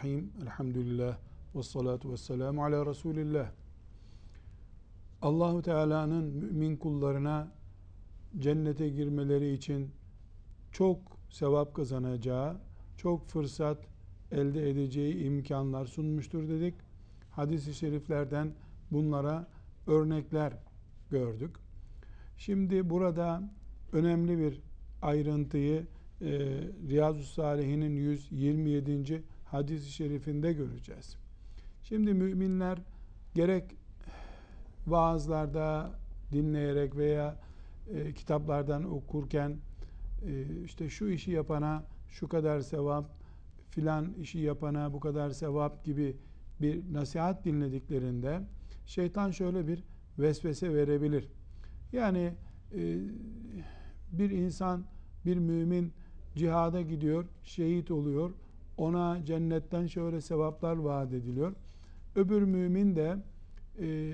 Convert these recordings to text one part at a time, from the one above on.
Bismillahirrahmanirrahim. Elhamdülillah. Ve salatu ve selamu ala Resulillah. Allahu Teala'nın mümin kullarına cennete girmeleri için çok sevap kazanacağı, çok fırsat elde edeceği imkanlar sunmuştur dedik. Hadis-i şeriflerden bunlara örnekler gördük. Şimdi burada önemli bir ayrıntıyı e, Riyazu Salihin'in 127. hadis-i şerifinde göreceğiz. Şimdi müminler gerek vaazlarda dinleyerek veya e, kitaplardan okurken e, işte şu işi yapana şu kadar sevap, filan işi yapana bu kadar sevap gibi bir nasihat dinlediklerinde şeytan şöyle bir vesvese verebilir. Yani e, bir insan, bir mümin cihada gidiyor, şehit oluyor. Ona cennetten şöyle sevaplar vaat ediliyor. Öbür mümin de e,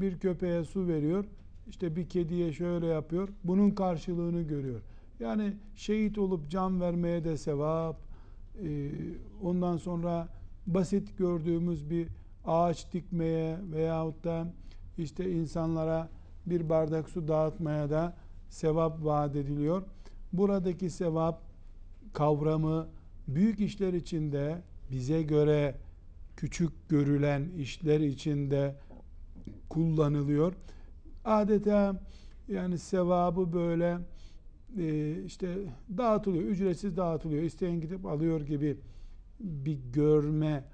bir köpeğe su veriyor. İşte bir kediye şöyle yapıyor. Bunun karşılığını görüyor. Yani şehit olup can vermeye de sevap. E, ondan sonra basit gördüğümüz bir ağaç dikmeye veyahut da işte insanlara bir bardak su dağıtmaya da sevap vaat ediliyor. Buradaki sevap kavramı büyük işler içinde bize göre küçük görülen işler içinde kullanılıyor. Adeta yani sevabı böyle e, işte dağıtılıyor, ücretsiz dağıtılıyor. İsteyen gidip alıyor gibi bir görme,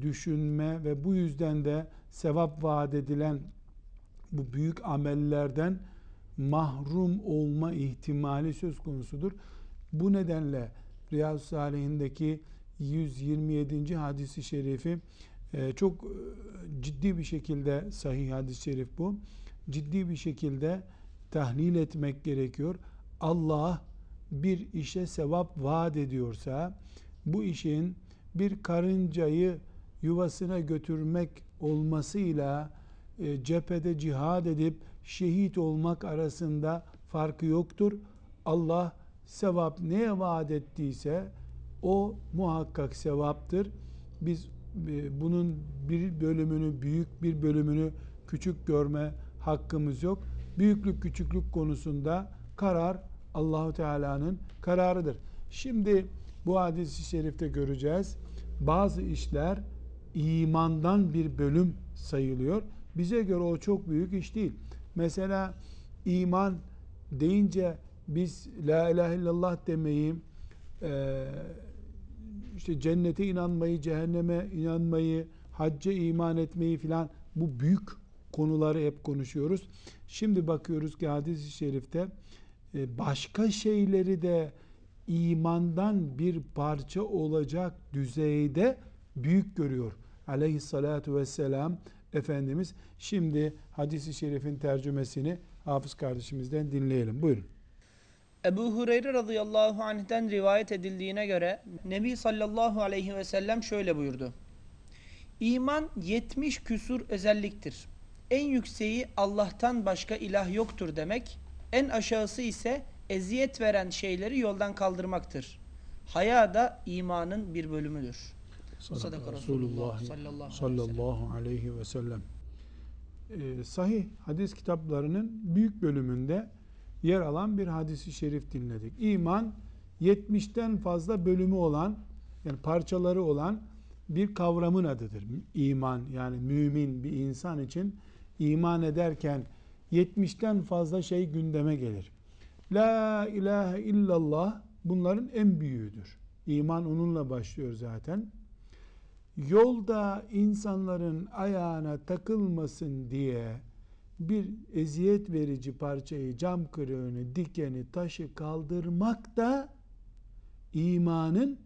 düşünme ve bu yüzden de sevap vaat edilen bu büyük amellerden mahrum olma ihtimali söz konusudur. Bu nedenle Riyazu Salihindeki 127. hadisi şerifi e, çok e, ciddi bir şekilde sahih hadis-i şerif bu. Ciddi bir şekilde tahlil etmek gerekiyor. Allah bir işe sevap vaat ediyorsa bu işin bir karıncayı yuvasına götürmek olmasıyla e, cephede cihad edip şehit olmak arasında farkı yoktur. Allah sevap neye vaat ettiyse o muhakkak sevaptır. Biz e, bunun bir bölümünü büyük bir bölümünü küçük görme hakkımız yok. Büyüklük küçüklük konusunda karar Allahu Teala'nın kararıdır. Şimdi bu hadisi şerifte göreceğiz. Bazı işler imandan bir bölüm sayılıyor. Bize göre o çok büyük iş değil. Mesela iman deyince biz la ilahe illallah demeyi, e, işte cennete inanmayı, cehenneme inanmayı, hacca iman etmeyi filan bu büyük konuları hep konuşuyoruz. Şimdi bakıyoruz ki hadis-i şerifte e, başka şeyleri de imandan bir parça olacak düzeyde büyük görüyor. Aleyhissalatu vesselam Efendimiz. Şimdi hadisi şerifin tercümesini Hafız kardeşimizden dinleyelim. Buyurun. Ebu Hureyre radıyallahu anh'den rivayet edildiğine göre Nebi sallallahu aleyhi ve sellem şöyle buyurdu. İman 70 küsur özelliktir. En yükseği Allah'tan başka ilah yoktur demek, en aşağısı ise eziyet veren şeyleri yoldan kaldırmaktır. Haya da imanın bir bölümüdür. Sadaka Resulullah sallallahu aleyhi ve sellem. Ee, sahih hadis kitaplarının büyük bölümünde yer alan bir hadisi şerif dinledik. İman 70'ten fazla bölümü olan yani parçaları olan bir kavramın adıdır. İman yani mümin bir insan için iman ederken 70'ten fazla şey gündeme gelir. La ilahe illallah bunların en büyüğüdür. İman onunla başlıyor zaten. Yolda insanların ayağına takılmasın diye bir eziyet verici parçayı, cam kırığını, dikeni, taşı kaldırmak da imanın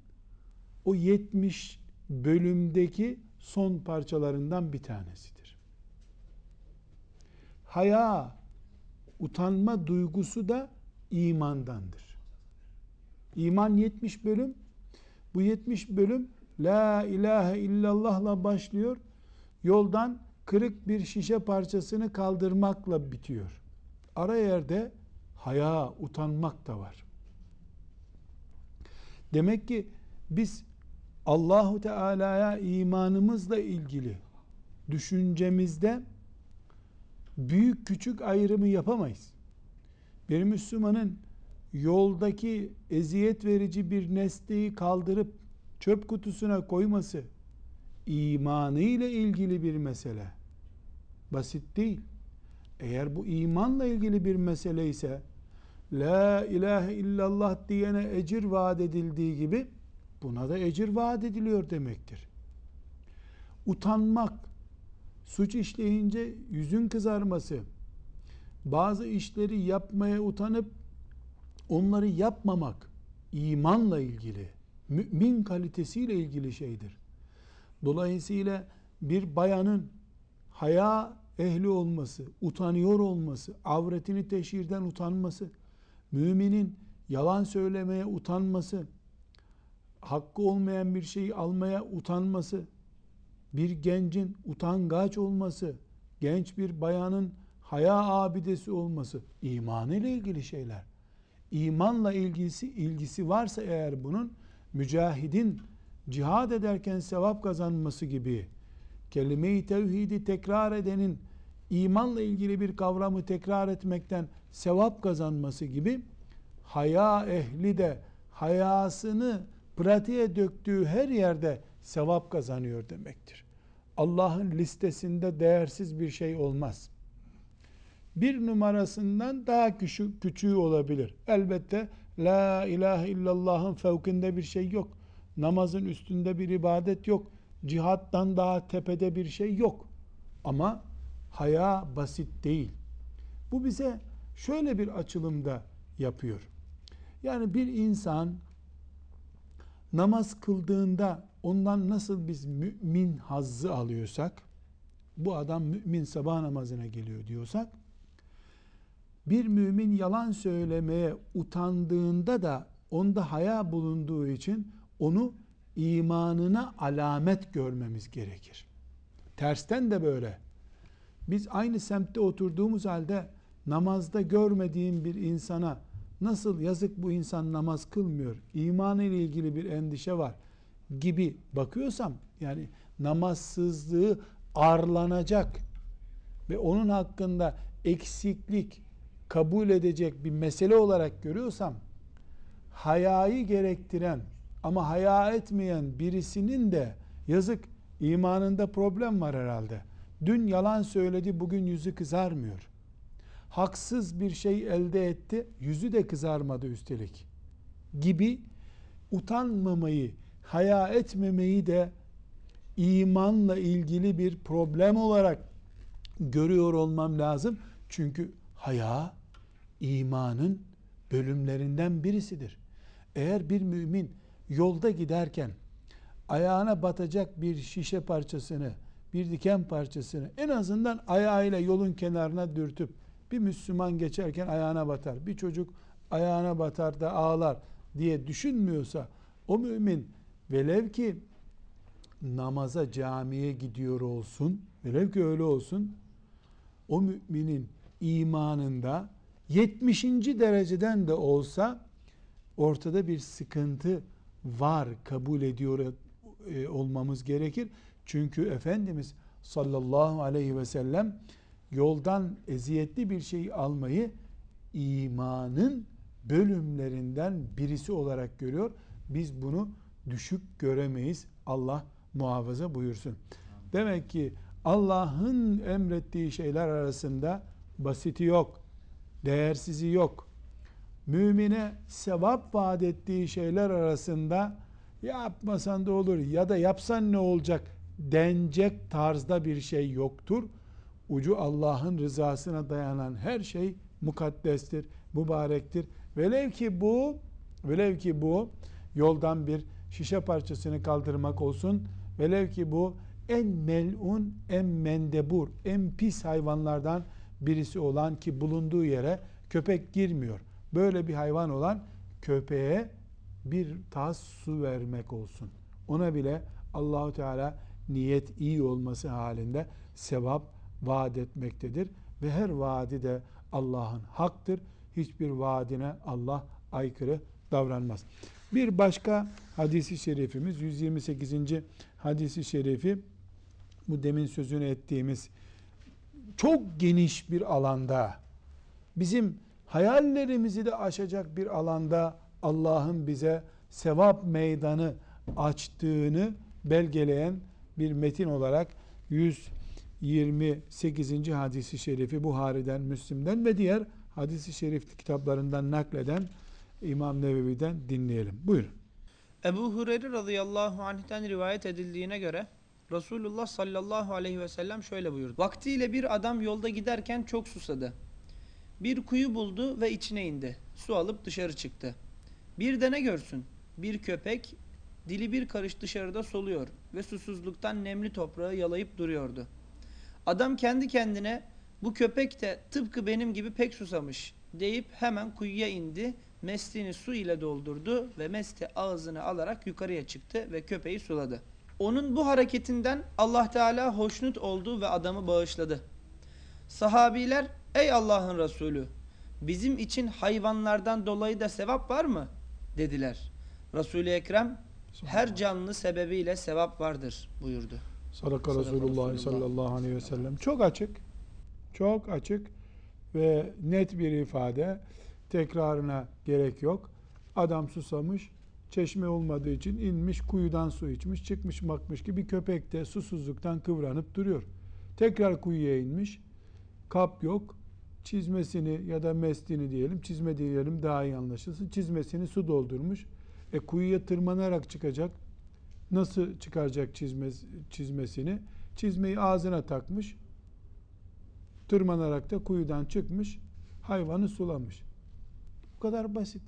o 70 bölümdeki son parçalarından bir tanesidir. Haya, utanma duygusu da imandandır. İman 70 bölüm. Bu 70 bölüm La ilahe illallah'la başlıyor. Yoldan kırık bir şişe parçasını kaldırmakla bitiyor. Ara yerde haya, utanmak da var. Demek ki biz Allahu Teala'ya imanımızla ilgili düşüncemizde büyük küçük ayrımı yapamayız. Bir Müslümanın yoldaki eziyet verici bir nesneyi kaldırıp çöp kutusuna koyması imanı ile ilgili bir mesele. Basit değil. Eğer bu imanla ilgili bir mesele ise La ilahe illallah diyene ecir vaat edildiği gibi buna da ecir vaat ediliyor demektir. Utanmak, suç işleyince yüzün kızarması, bazı işleri yapmaya utanıp onları yapmamak imanla ilgili, mümin kalitesiyle ilgili şeydir. Dolayısıyla bir bayanın haya ehli olması, utanıyor olması, avretini teşhirden utanması, müminin yalan söylemeye utanması, hakkı olmayan bir şeyi almaya utanması, bir gencin utangaç olması, genç bir bayanın haya abidesi olması iman ile ilgili şeyler. İmanla ilgisi ilgisi varsa eğer bunun mücahidin cihad ederken sevap kazanması gibi kelime-i tevhidi tekrar edenin imanla ilgili bir kavramı tekrar etmekten sevap kazanması gibi haya ehli de hayasını pratiğe döktüğü her yerde sevap kazanıyor demektir. Allah'ın listesinde değersiz bir şey olmaz. Bir numarasından daha küçük, küçüğü olabilir. Elbette La ilahe illallah'ın fevkinde bir şey yok. Namazın üstünde bir ibadet yok. Cihattan daha tepede bir şey yok. Ama haya basit değil. Bu bize şöyle bir açılımda yapıyor. Yani bir insan namaz kıldığında ondan nasıl biz mümin hazzı alıyorsak, bu adam mümin sabah namazına geliyor diyorsak, bir mümin yalan söylemeye utandığında da onda haya bulunduğu için onu imanına alamet görmemiz gerekir. Tersten de böyle. Biz aynı semtte oturduğumuz halde namazda görmediğim bir insana nasıl yazık bu insan namaz kılmıyor, iman ile ilgili bir endişe var gibi bakıyorsam yani namazsızlığı arlanacak ve onun hakkında eksiklik kabul edecek bir mesele olarak görüyorsam hayayı gerektiren ama haya etmeyen birisinin de yazık imanında problem var herhalde. Dün yalan söyledi, bugün yüzü kızarmıyor. Haksız bir şey elde etti, yüzü de kızarmadı üstelik. Gibi utanmamayı, haya etmemeyi de imanla ilgili bir problem olarak görüyor olmam lazım. Çünkü haya imanın bölümlerinden birisidir. Eğer bir mümin yolda giderken ayağına batacak bir şişe parçasını, bir diken parçasını en azından ayağıyla yolun kenarına dürtüp bir Müslüman geçerken ayağına batar, bir çocuk ayağına batar da ağlar diye düşünmüyorsa o mümin velev ki namaza camiye gidiyor olsun, velev ki öyle olsun, o müminin imanında 70. dereceden de olsa ortada bir sıkıntı var kabul ediyor e, olmamız gerekir. Çünkü Efendimiz sallallahu aleyhi ve sellem yoldan eziyetli bir şey almayı imanın bölümlerinden birisi olarak görüyor. Biz bunu düşük göremeyiz. Allah muhafaza buyursun. Demek ki Allah'ın emrettiği şeyler arasında basiti yok, değersizi yok. Mümine sevap vaat ettiği şeyler arasında yapmasan da olur ya da yapsan ne olacak denecek tarzda bir şey yoktur. Ucu Allah'ın rızasına dayanan her şey mukaddestir, mübarektir. Velev ki bu velev ki bu yoldan bir şişe parçasını kaldırmak olsun. Velev ki bu en melun, en mendebur, en pis hayvanlardan birisi olan ki bulunduğu yere köpek girmiyor. Böyle bir hayvan olan köpeğe bir tas su vermek olsun. Ona bile Allahu Teala niyet iyi olması halinde sevap vaat etmektedir ve her vaadi de Allah'ın haktır. Hiçbir vaadine Allah aykırı davranmaz. Bir başka hadisi şerifimiz 128. hadisi şerifi bu demin sözünü ettiğimiz çok geniş bir alanda bizim hayallerimizi de aşacak bir alanda Allah'ın bize sevap meydanı açtığını belgeleyen bir metin olarak 128. hadisi şerifi Buhari'den, Müslim'den ve diğer hadisi şerif kitaplarından nakleden İmam Nevevi'den dinleyelim. Buyurun. Ebu Hureyre radıyallahu anh'ten rivayet edildiğine göre Resulullah sallallahu aleyhi ve sellem şöyle buyurdu. Vaktiyle bir adam yolda giderken çok susadı. Bir kuyu buldu ve içine indi. Su alıp dışarı çıktı. Bir de ne görsün? Bir köpek dili bir karış dışarıda soluyor ve susuzluktan nemli toprağı yalayıp duruyordu. Adam kendi kendine bu köpek de tıpkı benim gibi pek susamış deyip hemen kuyuya indi. Mestini su ile doldurdu ve mesti ağzını alarak yukarıya çıktı ve köpeği suladı. Onun bu hareketinden Allah Teala hoşnut oldu ve adamı bağışladı. Sahabiler ey Allah'ın Resulü bizim için hayvanlardan dolayı da sevap var mı? dediler. Resul-i Ekrem her canlı sebebiyle sevap vardır buyurdu. Sadaka Resulullah. sallallahu aleyhi ve sellem. Çok açık. Çok açık ve net bir ifade. Tekrarına gerek yok. Adam susamış. Çeşme olmadığı için inmiş kuyudan su içmiş. Çıkmış bakmış ki bir köpek de susuzluktan kıvranıp duruyor. Tekrar kuyuya inmiş. Kap yok. Çizmesini ya da mestini diyelim. Çizme diyelim daha iyi anlaşılsın. Çizmesini su doldurmuş. E kuyuya tırmanarak çıkacak. Nasıl çıkaracak çizmes, çizmesini? Çizmeyi ağzına takmış. Tırmanarak da kuyudan çıkmış. Hayvanı sulamış. Bu kadar basit.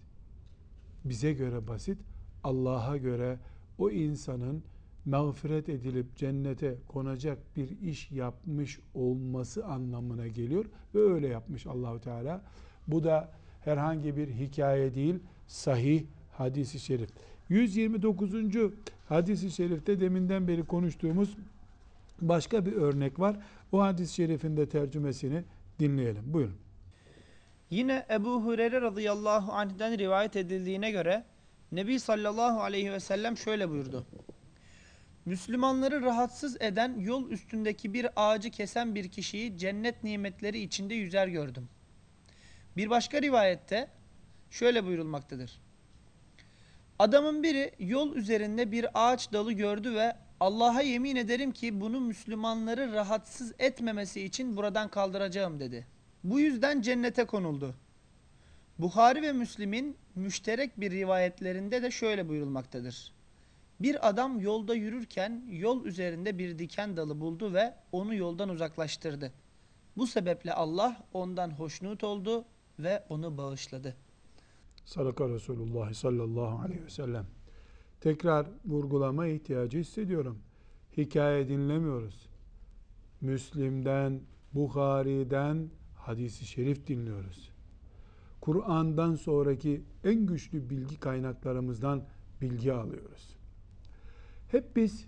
Bize göre basit. Allah'a göre o insanın mağfiret edilip cennete konacak bir iş yapmış olması anlamına geliyor ve öyle yapmış Allahu Teala. Bu da herhangi bir hikaye değil, sahih hadisi şerif. 129. hadisi şerifte deminden beri konuştuğumuz başka bir örnek var. O hadis-i şerifin de tercümesini dinleyelim. Buyurun. Yine Ebu Hureyre radıyallahu anh'den rivayet edildiğine göre Nebi sallallahu aleyhi ve sellem şöyle buyurdu. Müslümanları rahatsız eden yol üstündeki bir ağacı kesen bir kişiyi cennet nimetleri içinde yüzer gördüm. Bir başka rivayette şöyle buyurulmaktadır. Adamın biri yol üzerinde bir ağaç dalı gördü ve Allah'a yemin ederim ki bunu Müslümanları rahatsız etmemesi için buradan kaldıracağım dedi. Bu yüzden cennete konuldu. Buhari ve Müslim'in müşterek bir rivayetlerinde de şöyle buyurulmaktadır. Bir adam yolda yürürken yol üzerinde bir diken dalı buldu ve onu yoldan uzaklaştırdı. Bu sebeple Allah ondan hoşnut oldu ve onu bağışladı. Sadaka Resulullah sallallahu aleyhi ve sellem. Tekrar vurgulama ihtiyacı hissediyorum. Hikaye dinlemiyoruz. Müslim'den, Bukhari'den hadisi şerif dinliyoruz. Kur'an'dan sonraki en güçlü bilgi kaynaklarımızdan bilgi alıyoruz. Hep biz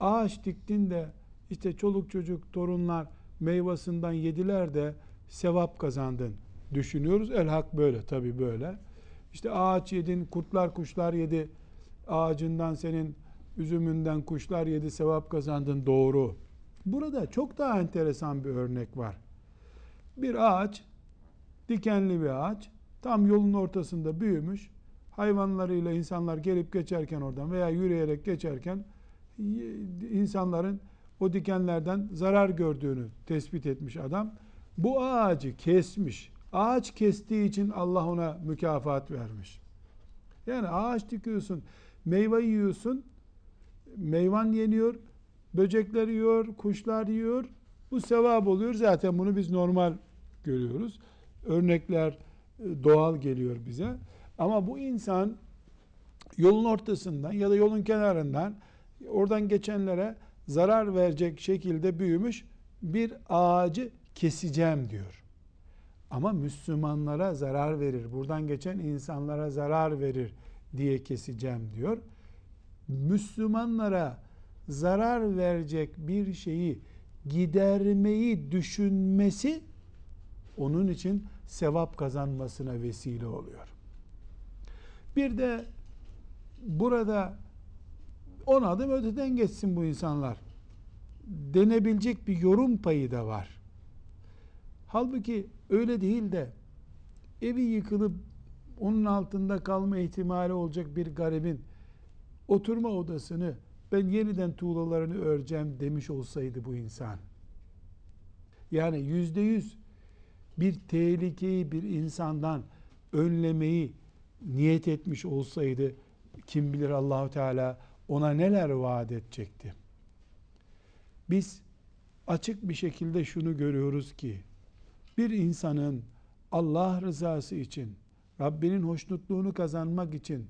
ağaç diktin de işte çoluk çocuk torunlar meyvasından yediler de sevap kazandın düşünüyoruz. El hak böyle tabi böyle. İşte ağaç yedin, kurtlar kuşlar yedi. Ağacından senin üzümünden kuşlar yedi, sevap kazandın doğru. Burada çok daha enteresan bir örnek var. Bir ağaç, dikenli bir ağaç, tam yolun ortasında büyümüş. Hayvanlarıyla insanlar gelip geçerken oradan veya yürüyerek geçerken insanların o dikenlerden zarar gördüğünü tespit etmiş adam. Bu ağacı kesmiş. Ağaç kestiği için Allah ona mükafat vermiş. Yani ağaç dikiyorsun, meyve yiyorsun, meyvan yeniyor, böcekler yiyor, kuşlar yiyor. Bu sevap oluyor. Zaten bunu biz normal görüyoruz. Örnekler e, doğal geliyor bize. Ama bu insan yolun ortasından ya da yolun kenarından oradan geçenlere zarar verecek şekilde büyümüş bir ağacı keseceğim diyor. Ama Müslümanlara zarar verir. Buradan geçen insanlara zarar verir diye keseceğim diyor. Müslümanlara zarar verecek bir şeyi gidermeyi düşünmesi onun için sevap kazanmasına vesile oluyor. Bir de burada on adım öteden geçsin bu insanlar denebilecek bir yorum payı da var. Halbuki öyle değil de evi yıkılıp onun altında kalma ihtimali olacak bir garibin oturma odasını ben yeniden tuğlalarını öreceğim demiş olsaydı bu insan. Yani yüzde yüz bir tehlikeyi bir insandan önlemeyi niyet etmiş olsaydı kim bilir Allahu Teala ona neler vaat edecekti. Biz açık bir şekilde şunu görüyoruz ki bir insanın Allah rızası için Rabbinin hoşnutluğunu kazanmak için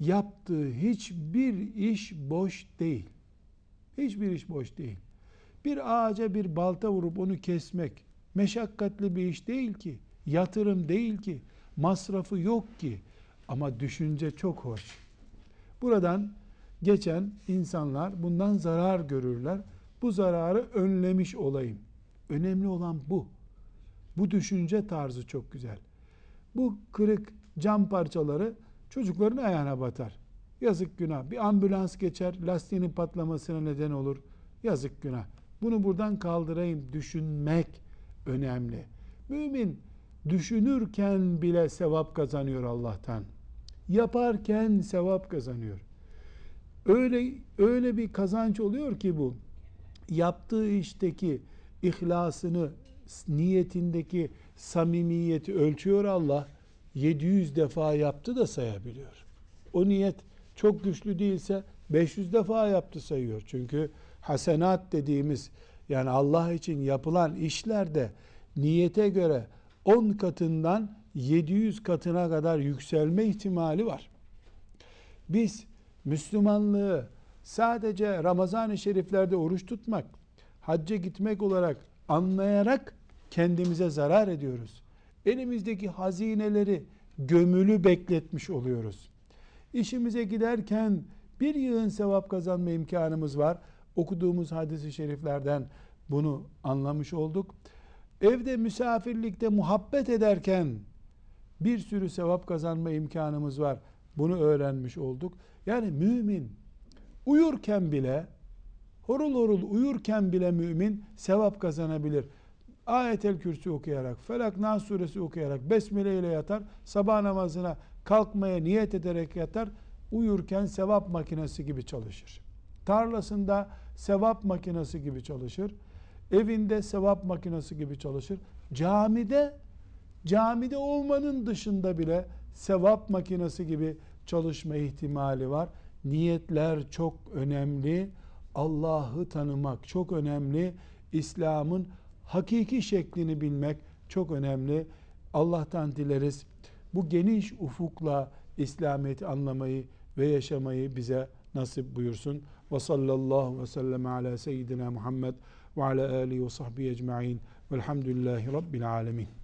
yaptığı hiçbir iş boş değil. Hiçbir iş boş değil. Bir ağaca bir balta vurup onu kesmek meşakkatli bir iş değil ki. Yatırım değil ki. Masrafı yok ki. Ama düşünce çok hoş. Buradan geçen insanlar bundan zarar görürler. Bu zararı önlemiş olayım. Önemli olan bu. Bu düşünce tarzı çok güzel. Bu kırık cam parçaları çocukların ayağına batar. Yazık günah. Bir ambulans geçer, lastiğinin patlamasına neden olur. Yazık günah. Bunu buradan kaldırayım. Düşünmek önemli. Mümin düşünürken bile sevap kazanıyor Allah'tan. Yaparken sevap kazanıyor. Öyle öyle bir kazanç oluyor ki bu. Yaptığı işteki ihlasını, niyetindeki samimiyeti ölçüyor Allah. 700 defa yaptı da sayabiliyor. O niyet çok güçlü değilse 500 defa yaptı sayıyor. Çünkü hasenat dediğimiz yani Allah için yapılan işlerde niyete göre 10 katından 700 katına kadar yükselme ihtimali var. Biz Müslümanlığı sadece Ramazan-ı Şeriflerde oruç tutmak, hacca gitmek olarak anlayarak kendimize zarar ediyoruz. Elimizdeki hazineleri gömülü bekletmiş oluyoruz. İşimize giderken bir yığın sevap kazanma imkanımız var. Okuduğumuz hadis-i şeriflerden bunu anlamış olduk. Evde misafirlikte muhabbet ederken bir sürü sevap kazanma imkanımız var. Bunu öğrenmiş olduk. Yani mümin uyurken bile horul horul uyurken bile mümin sevap kazanabilir. Ayetel Kürsi okuyarak, Felak Nas suresi okuyarak, Besmele ile yatar, sabah namazına kalkmaya niyet ederek yatar, uyurken sevap makinesi gibi çalışır. Tarlasında sevap makinesi gibi çalışır. Evinde sevap makinesi gibi çalışır. Camide camide olmanın dışında bile sevap makinesi gibi çalışma ihtimali var. Niyetler çok önemli. Allah'ı tanımak çok önemli. İslam'ın hakiki şeklini bilmek çok önemli. Allah'tan dileriz. Bu geniş ufukla İslamiyet'i anlamayı ve yaşamayı bize nasip buyursun. Ve sallallahu ve sellem ala seyyidina Muhammed ve ala alihi ve sahbihi ecma'in velhamdülillahi rabbil alemin.